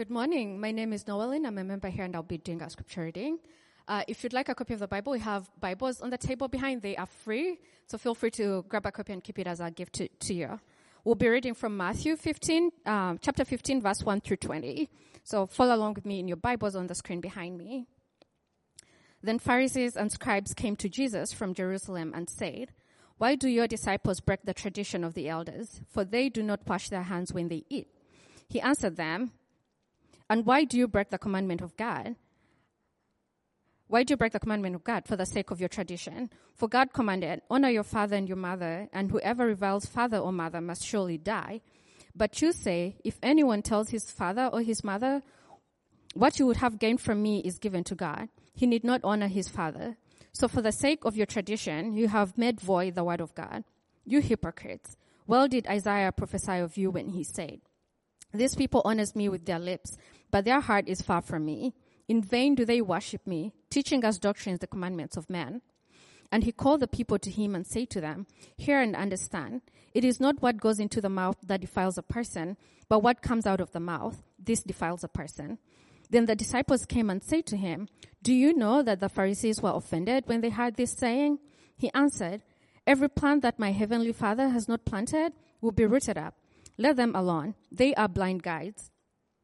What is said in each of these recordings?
Good morning. My name is Noeline. I'm a member here and I'll be doing our scripture reading. Uh, if you'd like a copy of the Bible, we have Bibles on the table behind. They are free, so feel free to grab a copy and keep it as a gift to, to you. We'll be reading from Matthew 15, um, chapter 15, verse 1 through 20. So follow along with me in your Bibles on the screen behind me. Then Pharisees and scribes came to Jesus from Jerusalem and said, Why do your disciples break the tradition of the elders? For they do not wash their hands when they eat. He answered them, And why do you break the commandment of God? Why do you break the commandment of God for the sake of your tradition? For God commanded, Honor your father and your mother, and whoever reviles father or mother must surely die. But you say, If anyone tells his father or his mother, What you would have gained from me is given to God, he need not honor his father. So for the sake of your tradition, you have made void the word of God. You hypocrites. Well did Isaiah prophesy of you when he said, These people honor me with their lips, but their heart is far from me. In vain do they worship me, teaching as doctrines the commandments of men. And he called the people to him and said to them, Hear and understand. It is not what goes into the mouth that defiles a person, but what comes out of the mouth. This defiles a person. Then the disciples came and said to him, Do you know that the Pharisees were offended when they heard this saying? He answered, Every plant that my heavenly Father has not planted will be rooted up. Let them alone. They are blind guides.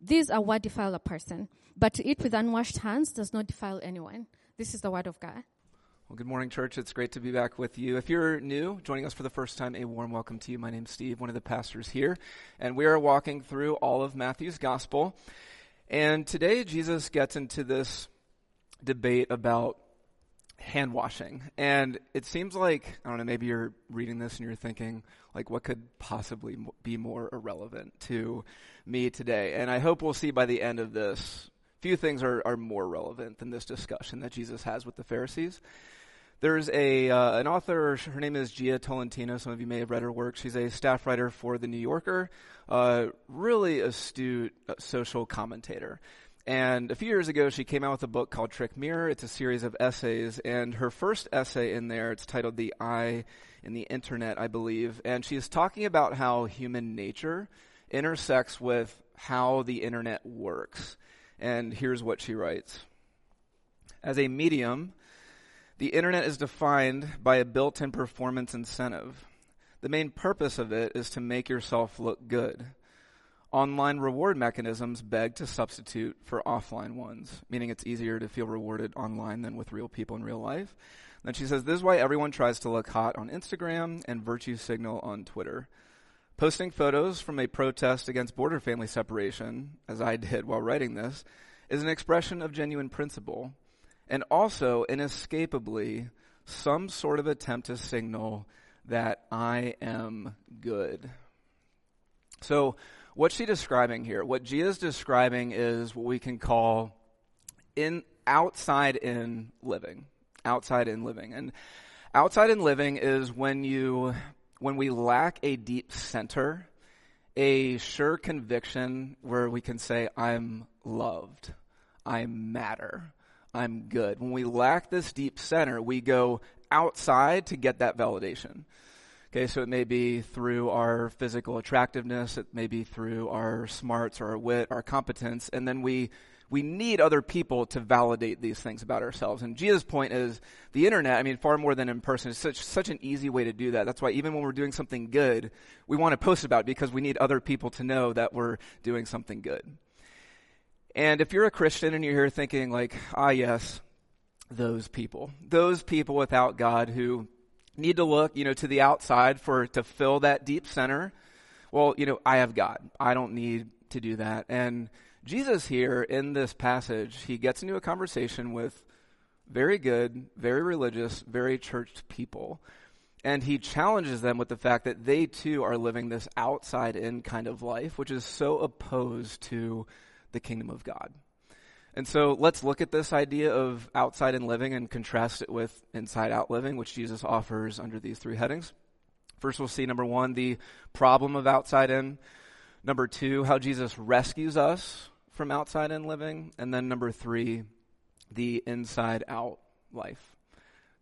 These are what defile a person. But to eat with unwashed hands does not defile anyone. This is the word of God. Well, good morning, church. It's great to be back with you. If you're new, joining us for the first time, a warm welcome to you. My name's Steve, one of the pastors here, and we are walking through all of Matthew's gospel. And today, Jesus gets into this debate about hand washing. And it seems like, I don't know, maybe you're reading this and you're thinking, like, what could possibly be more irrelevant to me today? And I hope we'll see by the end of this few things are, are more relevant than this discussion that Jesus has with the Pharisees. There's a uh, an author. Her name is Jia Tolentino. Some of you may have read her work. She's a staff writer for the New Yorker. Uh, really astute uh, social commentator. And a few years ago, she came out with a book called Trick Mirror. It's a series of essays, and her first essay in there, it's titled "The I in the Internet," I believe. And she's talking about how human nature intersects with how the internet works. And here's what she writes As a medium, the internet is defined by a built in performance incentive. The main purpose of it is to make yourself look good. Online reward mechanisms beg to substitute for offline ones, meaning it's easier to feel rewarded online than with real people in real life. Then she says, This is why everyone tries to look hot on Instagram and virtue signal on Twitter. Posting photos from a protest against border family separation, as I did while writing this, is an expression of genuine principle and also inescapably some sort of attempt to signal that I am good. So, what's she describing here? What Jia is describing is what we can call in outside in living. Outside in living. And outside in living is when you when we lack a deep center, a sure conviction where we can say, I'm loved, I matter, I'm good. When we lack this deep center, we go outside to get that validation. Okay, so it may be through our physical attractiveness, it may be through our smarts or our wit, our competence, and then we we need other people to validate these things about ourselves. And Jia's point is the internet, I mean, far more than in person, is such, such an easy way to do that. That's why even when we're doing something good, we want to post about it because we need other people to know that we're doing something good. And if you're a Christian and you're here thinking like, ah, yes, those people, those people without God who need to look, you know, to the outside for, to fill that deep center. Well, you know, I have God. I don't need to do that. And, Jesus here in this passage, he gets into a conversation with very good, very religious, very churched people. And he challenges them with the fact that they too are living this outside in kind of life, which is so opposed to the kingdom of God. And so let's look at this idea of outside in living and contrast it with inside out living, which Jesus offers under these three headings. First, we'll see number one, the problem of outside in. Number two, how Jesus rescues us from outside in living. And then number three, the inside out life.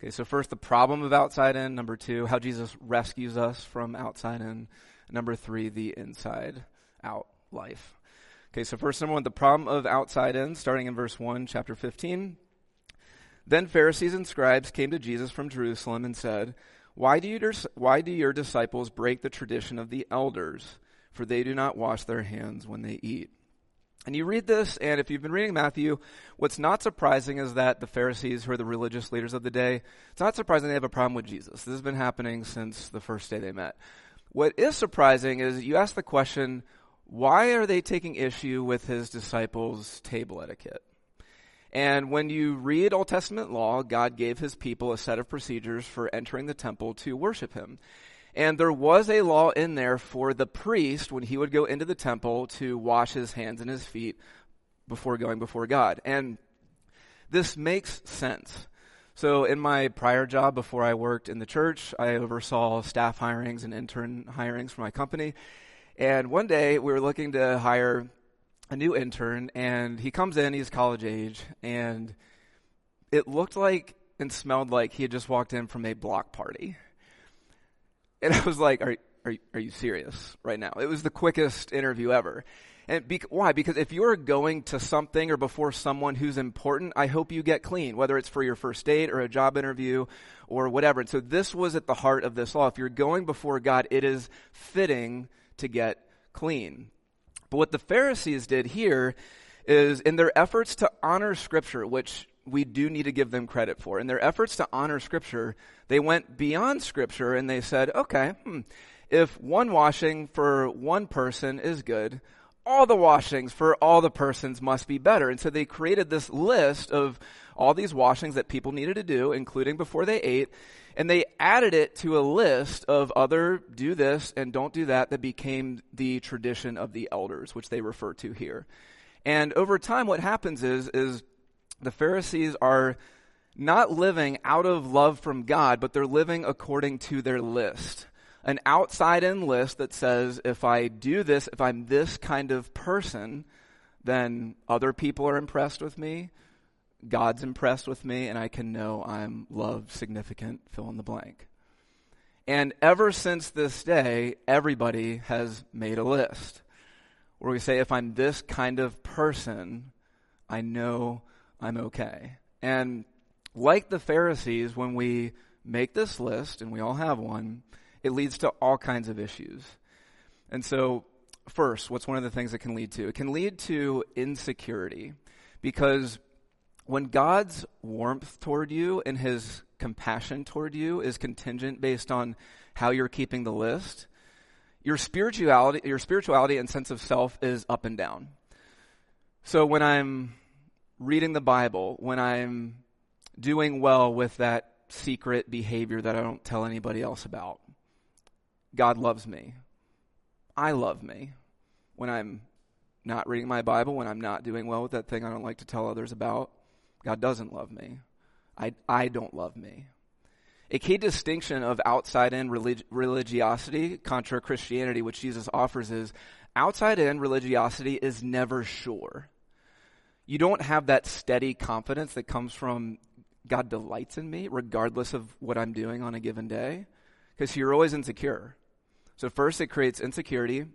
Okay, so first, the problem of outside in. Number two, how Jesus rescues us from outside in. Number three, the inside out life. Okay, so first, number one, the problem of outside in, starting in verse 1, chapter 15. Then Pharisees and scribes came to Jesus from Jerusalem and said, why do, you, why do your disciples break the tradition of the elders? For they do not wash their hands when they eat. And you read this, and if you've been reading Matthew, what's not surprising is that the Pharisees, who are the religious leaders of the day, it's not surprising they have a problem with Jesus. This has been happening since the first day they met. What is surprising is you ask the question, why are they taking issue with his disciples' table etiquette? And when you read Old Testament law, God gave his people a set of procedures for entering the temple to worship him. And there was a law in there for the priest when he would go into the temple to wash his hands and his feet before going before God. And this makes sense. So in my prior job before I worked in the church, I oversaw staff hirings and intern hirings for my company. And one day we were looking to hire a new intern and he comes in, he's college age, and it looked like and smelled like he had just walked in from a block party. And I was like, are, are, are you serious right now? It was the quickest interview ever. And be, why? Because if you're going to something or before someone who's important, I hope you get clean, whether it's for your first date or a job interview or whatever. And so this was at the heart of this law. If you're going before God, it is fitting to get clean. But what the Pharisees did here is in their efforts to honor Scripture, which we do need to give them credit for. In their efforts to honor Scripture, they went beyond Scripture and they said, okay, hmm, if one washing for one person is good, all the washings for all the persons must be better. And so they created this list of all these washings that people needed to do, including before they ate, and they added it to a list of other do this and don't do that that became the tradition of the elders, which they refer to here. And over time, what happens is, is the Pharisees are not living out of love from God, but they're living according to their list. An outside in list that says, if I do this, if I'm this kind of person, then other people are impressed with me, God's impressed with me, and I can know I'm loved, significant, fill in the blank. And ever since this day, everybody has made a list where we say, if I'm this kind of person, I know I'm okay. And like the Pharisees, when we make this list, and we all have one, it leads to all kinds of issues. And so, first, what's one of the things it can lead to? It can lead to insecurity. Because when God's warmth toward you and his compassion toward you is contingent based on how you're keeping the list, your spirituality, your spirituality and sense of self is up and down. So when I'm reading the Bible, when I'm doing well with that secret behavior that I don't tell anybody else about. God loves me. I love me. When I'm not reading my Bible, when I'm not doing well with that thing I don't like to tell others about, God doesn't love me. I, I don't love me. A key distinction of outside in relig- religiosity contra Christianity, which Jesus offers, is outside in religiosity is never sure you don't have that steady confidence that comes from God delights in me, regardless of what I'm doing on a given day, because you're always insecure. So, first, it creates insecurity.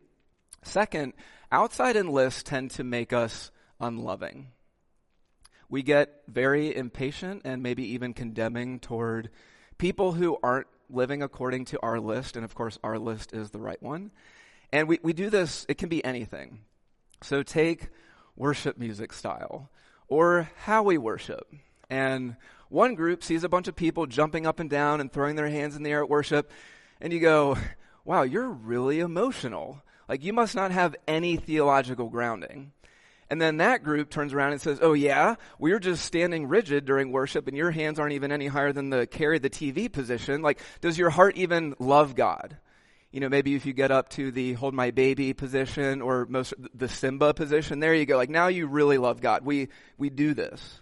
Second, outside in lists tend to make us unloving. We get very impatient and maybe even condemning toward people who aren't living according to our list, and of course, our list is the right one. And we, we do this, it can be anything. So, take worship music style or how we worship. And one group sees a bunch of people jumping up and down and throwing their hands in the air at worship, and you go, wow, you're really emotional. Like, you must not have any theological grounding. And then that group turns around and says, Oh, yeah, we are just standing rigid during worship, and your hands aren't even any higher than the carry the TV position. Like, does your heart even love God? you know, maybe if you get up to the hold my baby position or most the Simba position, there you go. Like now you really love God. We we do this.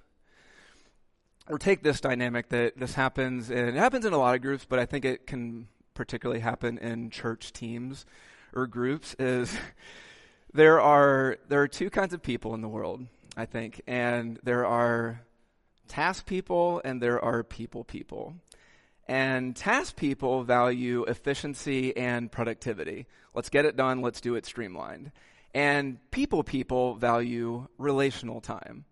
Or take this dynamic that this happens and it happens in a lot of groups, but I think it can particularly happen in church teams or groups is there are there are two kinds of people in the world, I think, and there are task people and there are people people. And task people value efficiency and productivity. Let's get it done, let's do it streamlined. And people people value relational time.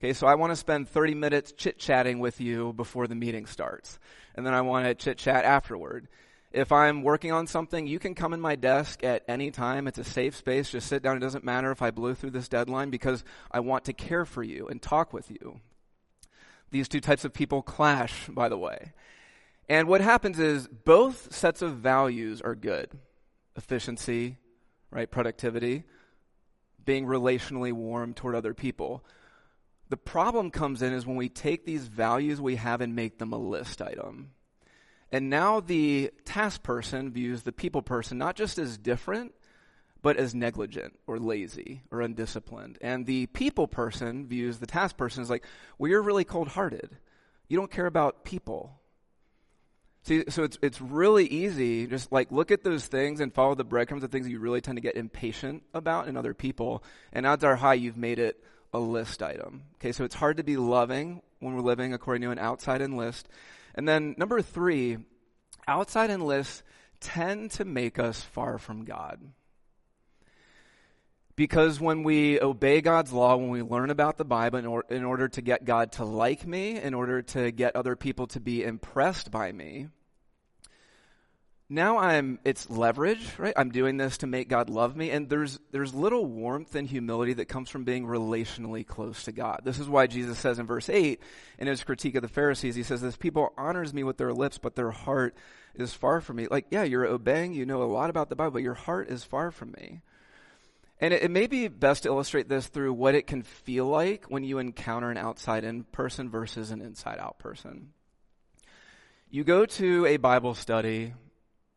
Okay, so I want to spend 30 minutes chit chatting with you before the meeting starts. And then I want to chit chat afterward. If I'm working on something, you can come in my desk at any time. It's a safe space. Just sit down. It doesn't matter if I blew through this deadline because I want to care for you and talk with you. These two types of people clash, by the way. And what happens is both sets of values are good efficiency, right? Productivity, being relationally warm toward other people. The problem comes in is when we take these values we have and make them a list item. And now the task person views the people person not just as different, but as negligent or lazy or undisciplined. And the people person views the task person as like, well, you're really cold hearted. You don't care about people. See, so it's, it's really easy, just like look at those things and follow the breadcrumbs of things you really tend to get impatient about in other people. And odds are high you've made it a list item. Okay, so it's hard to be loving when we're living according to an outside in list. And then number three, outside in lists tend to make us far from God. Because when we obey God's law, when we learn about the Bible in, or, in, order to get God to like me, in order to get other people to be impressed by me, now I'm, it's leverage, right? I'm doing this to make God love me. And there's, there's little warmth and humility that comes from being relationally close to God. This is why Jesus says in verse 8, in his critique of the Pharisees, he says, this people honors me with their lips, but their heart is far from me. Like, yeah, you're obeying, you know a lot about the Bible, but your heart is far from me. And it, it, may be best to illustrate this through what it can feel like when you encounter an outside in person versus an inside out person. You go to a Bible study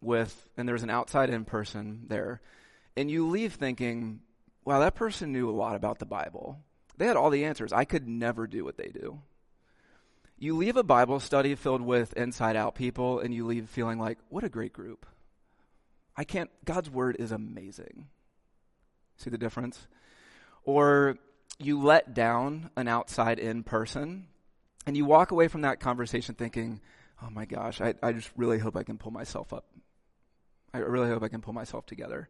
with, and there's an outside in person there, and you leave thinking, wow, that person knew a lot about the Bible. They had all the answers. I could never do what they do. You leave a Bible study filled with inside out people, and you leave feeling like, what a great group. I can't, God's word is amazing. See the difference? Or you let down an outside in person and you walk away from that conversation thinking, oh my gosh, I, I just really hope I can pull myself up. I really hope I can pull myself together.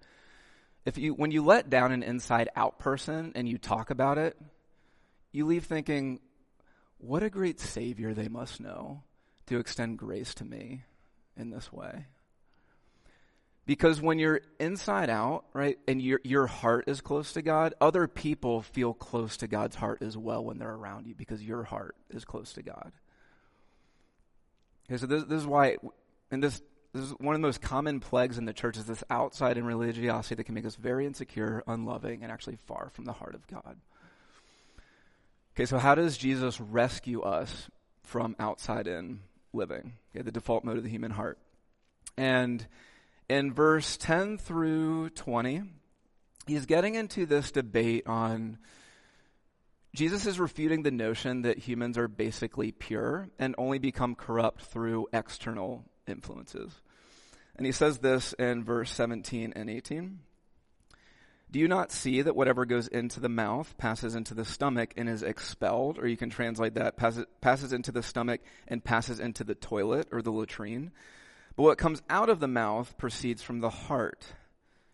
If you, when you let down an inside out person and you talk about it, you leave thinking, what a great Savior they must know to extend grace to me in this way. Because when you're inside out, right, and your, your heart is close to God, other people feel close to God's heart as well when they're around you because your heart is close to God. Okay, so this, this is why, and this, this is one of the most common plagues in the church is this outside in religiosity that can make us very insecure, unloving, and actually far from the heart of God. Okay, so how does Jesus rescue us from outside in living? Okay, the default mode of the human heart. And in verse 10 through 20, he's getting into this debate on Jesus is refuting the notion that humans are basically pure and only become corrupt through external influences. And he says this in verse 17 and 18. Do you not see that whatever goes into the mouth passes into the stomach and is expelled? Or you can translate that passes, passes into the stomach and passes into the toilet or the latrine. But what comes out of the mouth proceeds from the heart,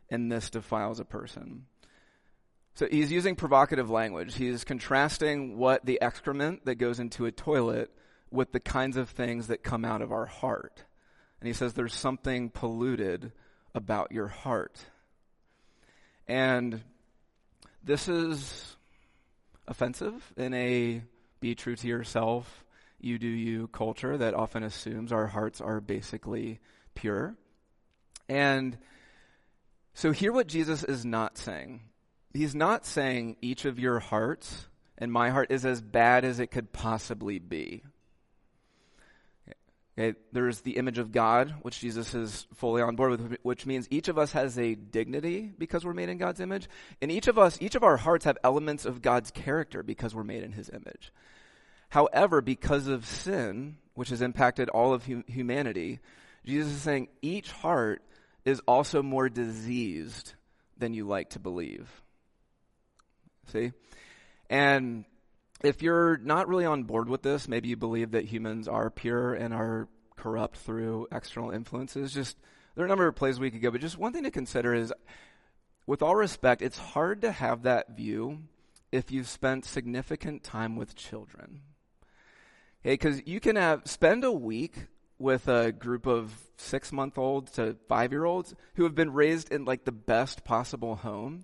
and this defiles a person. So he's using provocative language. He's contrasting what the excrement that goes into a toilet with the kinds of things that come out of our heart. And he says there's something polluted about your heart. And this is offensive in a be true to yourself you do you culture that often assumes our hearts are basically pure. And so, hear what Jesus is not saying. He's not saying each of your hearts and my heart is as bad as it could possibly be. Okay, there's the image of God, which Jesus is fully on board with, which means each of us has a dignity because we're made in God's image. And each of us, each of our hearts have elements of God's character because we're made in his image. However, because of sin, which has impacted all of hum- humanity, Jesus is saying each heart is also more diseased than you like to believe. See? And if you're not really on board with this, maybe you believe that humans are pure and are corrupt through external influences. Just there are a number of places we could go, but just one thing to consider is, with all respect, it's hard to have that view if you've spent significant time with children. Okay, because you can have spend a week with a group of six month olds to five year olds who have been raised in like the best possible home,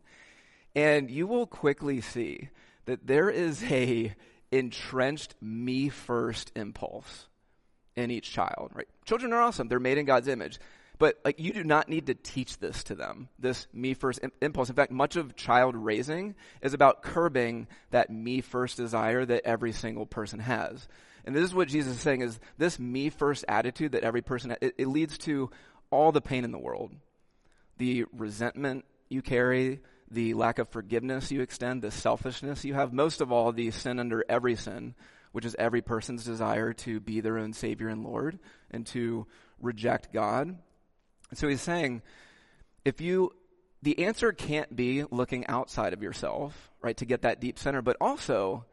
and you will quickly see that there is a entrenched me first impulse in each child, right? Children are awesome. They're made in God's image. But like you do not need to teach this to them, this me first impulse. In fact, much of child raising is about curbing that me first desire that every single person has. And this is what Jesus is saying is this me first attitude that every person it, it leads to all the pain in the world. The resentment you carry, the lack of forgiveness you extend, the selfishness you have, most of all, the sin under every sin, which is every person's desire to be their own Savior and Lord and to reject God. And so he's saying, if you, the answer can't be looking outside of yourself, right, to get that deep center, but also,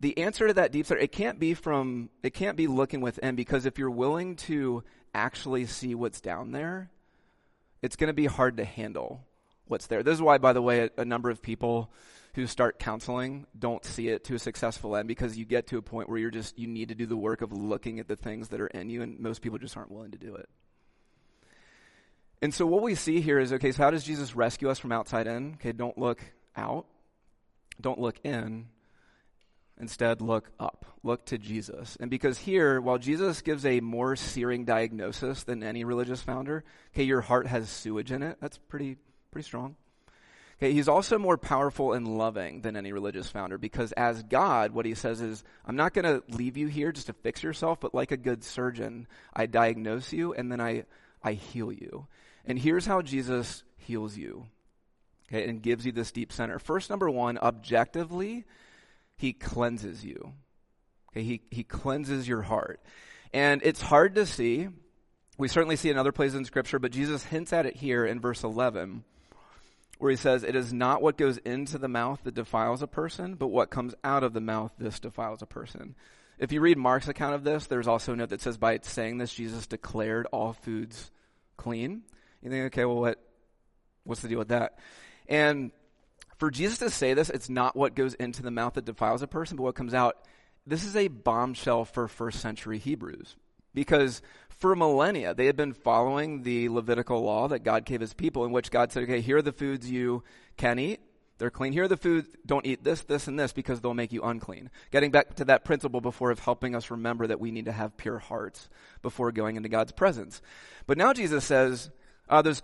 the answer to that deep center, it can't be from, it can't be looking within because if you're willing to actually see what's down there, it's going to be hard to handle what's there. This is why, by the way, a, a, number of people who start counseling don't see it to a successful end because you get to a point where you're just, you need to do the work of looking at the things that are in you, and most people just aren't willing to do it. And so what we see here is okay, so how does Jesus rescue us from outside in? Okay, don't look out, don't look in. Instead, look up. Look to Jesus. And because here, while Jesus gives a more searing diagnosis than any religious founder, okay, your heart has sewage in it. That's pretty Pretty strong. Okay, he's also more powerful and loving than any religious founder because as God, what he says is, I'm not going to leave you here just to fix yourself, but like a good surgeon, I diagnose you and then I, I heal you. And here's how Jesus heals you. Okay, and gives you this deep center. First, number one, objectively, he cleanses you. Okay, he, he cleanses your heart. And it's hard to see. We certainly see in other places in Scripture, but Jesus hints at it here in verse 11 where he says, It is not what goes into the mouth that defiles a person, but what comes out of the mouth, this defiles a person. If you read Mark's account of this, there's also a note that says, By saying this, Jesus declared all foods clean. You think, okay, well, what, what's the deal with that? And for Jesus to say this, it's not what goes into the mouth that defiles a person, but what comes out. This is a bombshell for first century Hebrews. Because for millennia, they had been following the Levitical law that God gave his people, in which God said, okay, here are the foods you can eat. They're clean. Here are the foods, don't eat this, this, and this because they'll make you unclean. Getting back to that principle before of helping us remember that we need to have pure hearts before going into God's presence. But now Jesus says, uh, there's,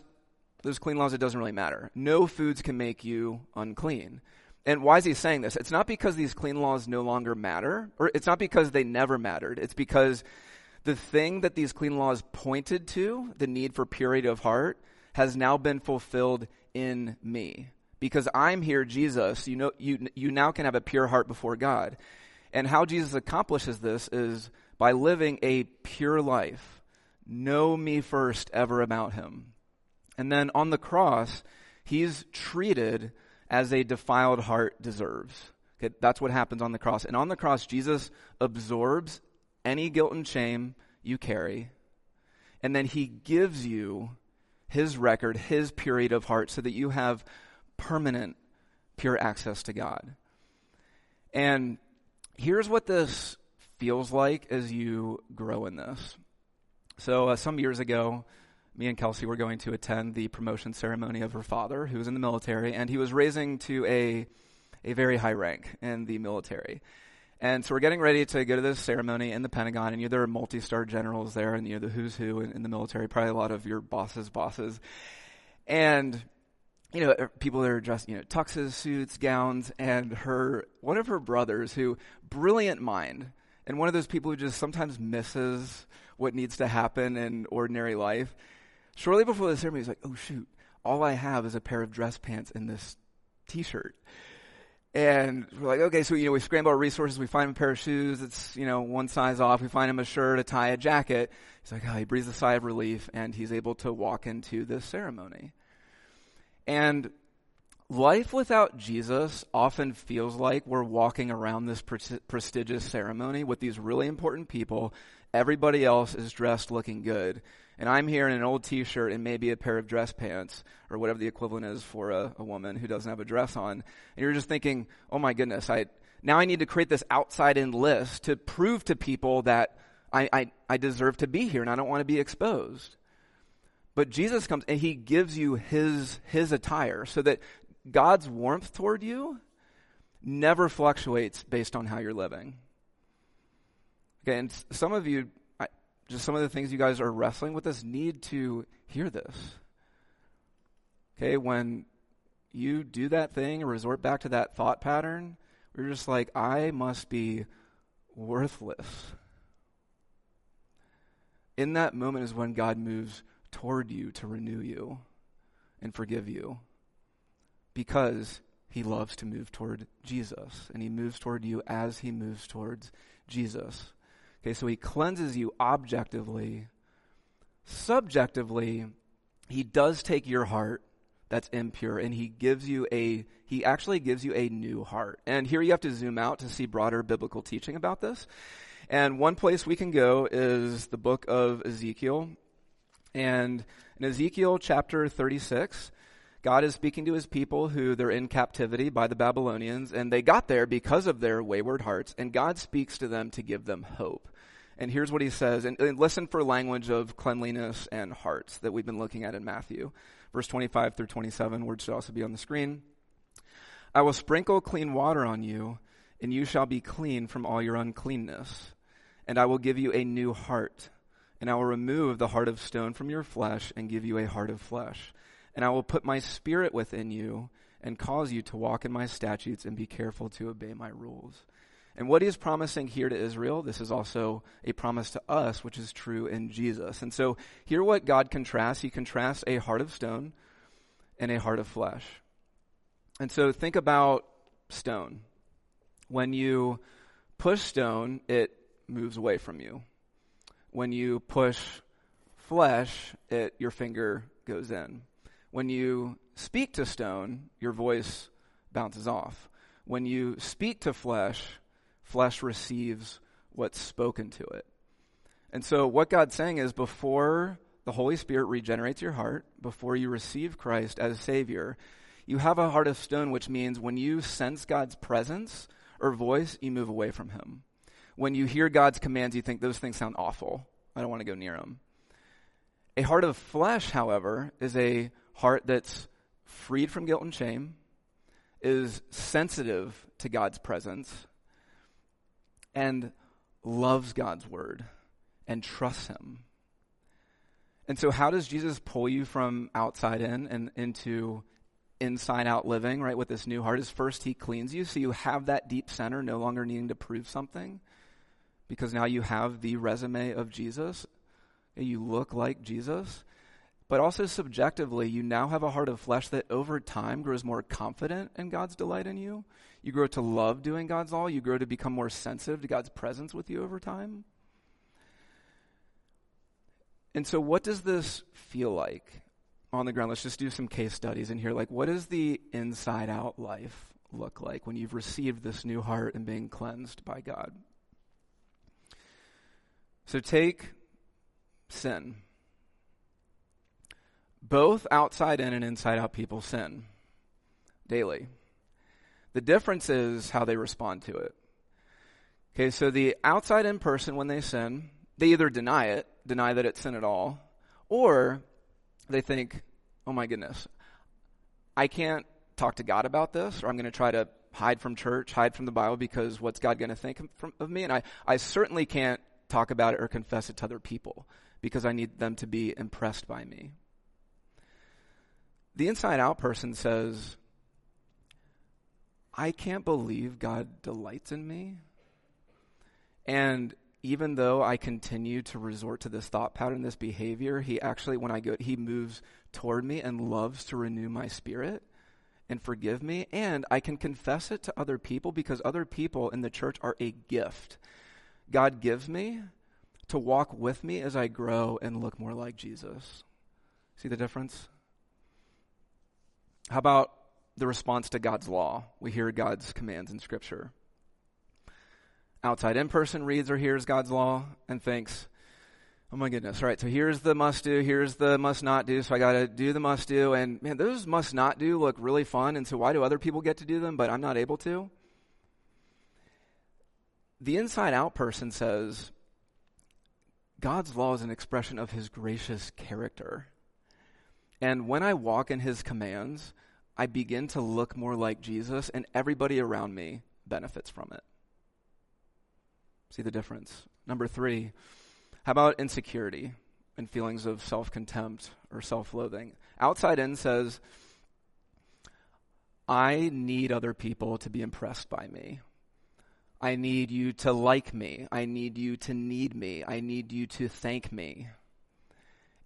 clean laws, it doesn't really matter. No foods can make you unclean. And why is he saying this? It's not because these clean laws no longer matter, or it's not because they never mattered. It's because the thing that these clean laws pointed to, the need for purity of heart, has now been fulfilled in me. Because I'm here, Jesus, you know, you, you now can have a pure heart before God. And how Jesus accomplishes this is by living a pure life. Know me first ever about him. And then on the cross, he's treated as a defiled heart deserves. Okay, that's what happens on the cross. And on the cross, Jesus absorbs any guilt and shame you carry, and then He gives you His record, His period of heart, so that you have permanent, pure access to God. And here's what this feels like as you grow in this. So, uh, some years ago, me and Kelsey were going to attend the promotion ceremony of her father, who was in the military, and he was raising to a, a very high rank in the military. And so we're getting ready to go to this ceremony in the Pentagon, and you know, there are multi-star generals there, and you know the who's who in, in the military, probably a lot of your bosses' bosses, and you know er, people that are dressed, you know, tuxes, suits, gowns, and her one of her brothers, who brilliant mind, and one of those people who just sometimes misses what needs to happen in ordinary life. Shortly before the ceremony, he's like, oh shoot, all I have is a pair of dress pants and this t-shirt. And we're like, okay, so, you know, we scramble our resources. We find him a pair of shoes. It's, you know, one size off. We find him a shirt, a tie, a jacket. He's like, oh, he breathes a sigh of relief and he's able to walk into this ceremony. And life without Jesus often feels like we're walking around this pre- prestigious ceremony with these really important people. Everybody else is dressed looking good and I'm here in an old t-shirt and maybe a pair of dress pants or whatever the equivalent is for a, a woman who doesn't have a dress on. And you're just thinking, oh my goodness, I, now I need to create this outside in list to prove to people that I, I, I deserve to be here and I don't want to be exposed. But Jesus comes and he gives you his, his attire so that God's warmth toward you never fluctuates based on how you're living. Okay, and some of you just some of the things you guys are wrestling with this need to hear this. Okay, when you do that thing or resort back to that thought pattern, you're just like, I must be worthless. In that moment is when God moves toward you to renew you and forgive you because he loves to move toward Jesus and he moves toward you as he moves towards Jesus. Okay, so he cleanses you objectively. Subjectively, he does take your heart that's impure and he gives you a he actually gives you a new heart. And here you have to zoom out to see broader biblical teaching about this. And one place we can go is the book of Ezekiel. And in Ezekiel chapter 36, God is speaking to his people who they're in captivity by the Babylonians, and they got there because of their wayward hearts, and God speaks to them to give them hope. And here's what he says, and, and listen for language of cleanliness and hearts that we've been looking at in Matthew. Verse 25 through 27, words should also be on the screen. I will sprinkle clean water on you, and you shall be clean from all your uncleanness. And I will give you a new heart, and I will remove the heart of stone from your flesh and give you a heart of flesh and I will put my spirit within you and cause you to walk in my statutes and be careful to obey my rules. And what he is promising here to Israel, this is also a promise to us, which is true in Jesus. And so, hear what God contrasts. He contrasts a heart of stone and a heart of flesh. And so, think about stone. When you push stone, it moves away from you. When you push flesh, it, your finger goes in. When you speak to stone, your voice bounces off. When you speak to flesh, flesh receives what's spoken to it. And so, what God's saying is before the Holy Spirit regenerates your heart, before you receive Christ as Savior, you have a heart of stone, which means when you sense God's presence or voice, you move away from Him. When you hear God's commands, you think those things sound awful. I don't want to go near them. A heart of flesh, however, is a heart that's freed from guilt and shame, is sensitive to God's presence, and loves God's word and trusts Him. And so, how does Jesus pull you from outside in and into inside out living, right, with this new heart? Is first He cleans you so you have that deep center, no longer needing to prove something, because now you have the resume of Jesus. You look like Jesus but also subjectively, you now have a heart of flesh that over time grows more confident in God's delight in you. You grow to love doing God's law. You grow to become more sensitive to God's presence with you over time. And so, what does this feel like on the ground? Let's just do some case studies in here. Like, what does the inside out life look like when you've received this new heart and being cleansed by God? So, take sin. Both outside in and inside out people sin daily. The difference is how they respond to it. Okay, so the outside in person, when they sin, they either deny it, deny that it's sin at all, or they think, oh my goodness, I can't talk to God about this, or I'm going to try to hide from church, hide from the Bible because what's God going to think of, me? And I, I certainly can't talk about it or confess it to other people because I need them to be impressed by me. The inside out person says, I can't believe God delights in me. And even though I continue to resort to this thought pattern, this behavior, he actually, when I go, he moves toward me and loves to renew my spirit and forgive me. And I can confess it to other people because other people in the church are a gift. God gives me to walk with me as I grow and look more like Jesus. See the difference? How about the response to God's law? We hear God's commands in Scripture. Outside in person reads or hears God's law and thinks, oh my goodness, right, so here's the must do, here's the must not do, so I got to do the must do. And man, those must not do look really fun, and so why do other people get to do them, but I'm not able to? The inside out person says, God's law is an expression of his gracious character. And when I walk in his commands, I begin to look more like Jesus, and everybody around me benefits from it. See the difference? Number three, how about insecurity and feelings of self contempt or self loathing? Outside in says, I need other people to be impressed by me. I need you to like me. I need you to need me. I need you to thank me.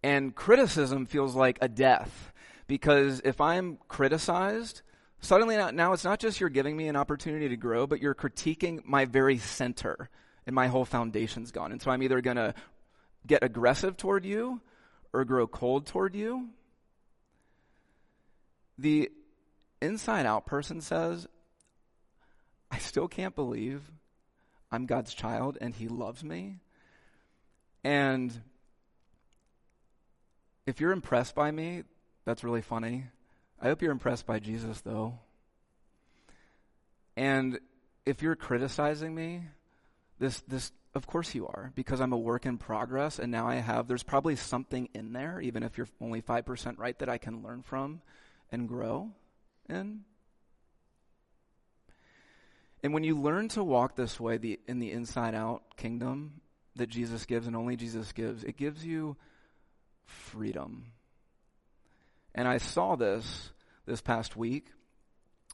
And criticism feels like a death because if I'm criticized, suddenly now, now it's not just you're giving me an opportunity to grow, but you're critiquing my very center and my whole foundation's gone. And so I'm either going to get aggressive toward you or grow cold toward you. The inside out person says, I still can't believe I'm God's child and He loves me. And if you're impressed by me, that's really funny. I hope you're impressed by Jesus, though. And if you're criticizing me, this, this, of course you are, because I'm a work in progress, and now I have, there's probably something in there, even if you're only 5% right, that I can learn from and grow in. And when you learn to walk this way, the, in the inside out kingdom that Jesus gives and only Jesus gives, it gives you freedom. And I saw this this past week.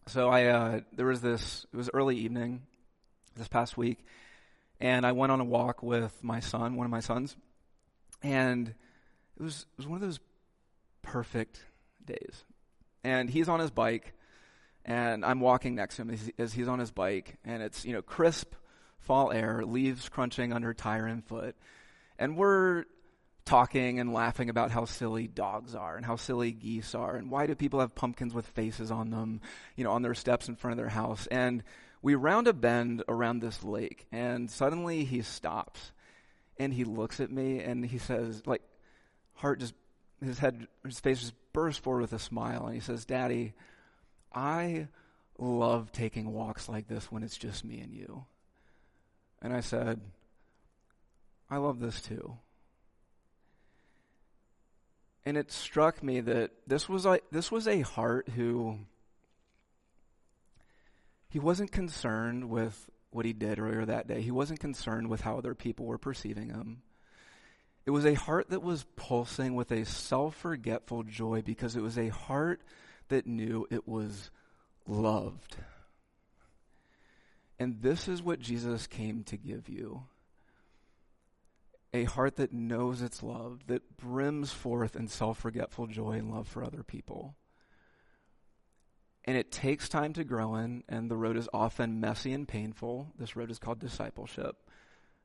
So I, uh, there was this, it was early evening this past week, and I went on a walk with my son, one of my sons, and it was it was one of those perfect days. And he's on his bike, and I'm walking next to him as, as he's on his bike, and it's you know crisp fall air, leaves crunching under tire and foot, and we're talking and laughing about how silly dogs are and how silly geese are and why do people have pumpkins with faces on them, you know, on their steps in front of their house. And we round a bend around this lake, and suddenly he stops and he looks at me and he says, like, heart just, his head, his face just bursts forward with a smile, and he says, Daddy, I love taking walks like this when it's just me and you. And I said, I love this too. And it struck me that this was a, this was a heart who he wasn't concerned with what he did earlier that day. He wasn't concerned with how other people were perceiving him. It was a heart that was pulsing with a self forgetful joy because it was a heart that knew it was loved. And this is what Jesus came to give you a heart that knows it's loved, that brims forth in self forgetful joy and love for other people. And it takes time to grow in, and the road is often messy and painful. This road is called discipleship.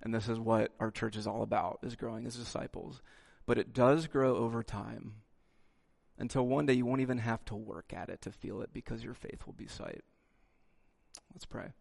And this is what our church is all about, is growing as disciples. But it does grow over time until one day you won't even have to work at it to feel it because your faith will be sight. Let's pray.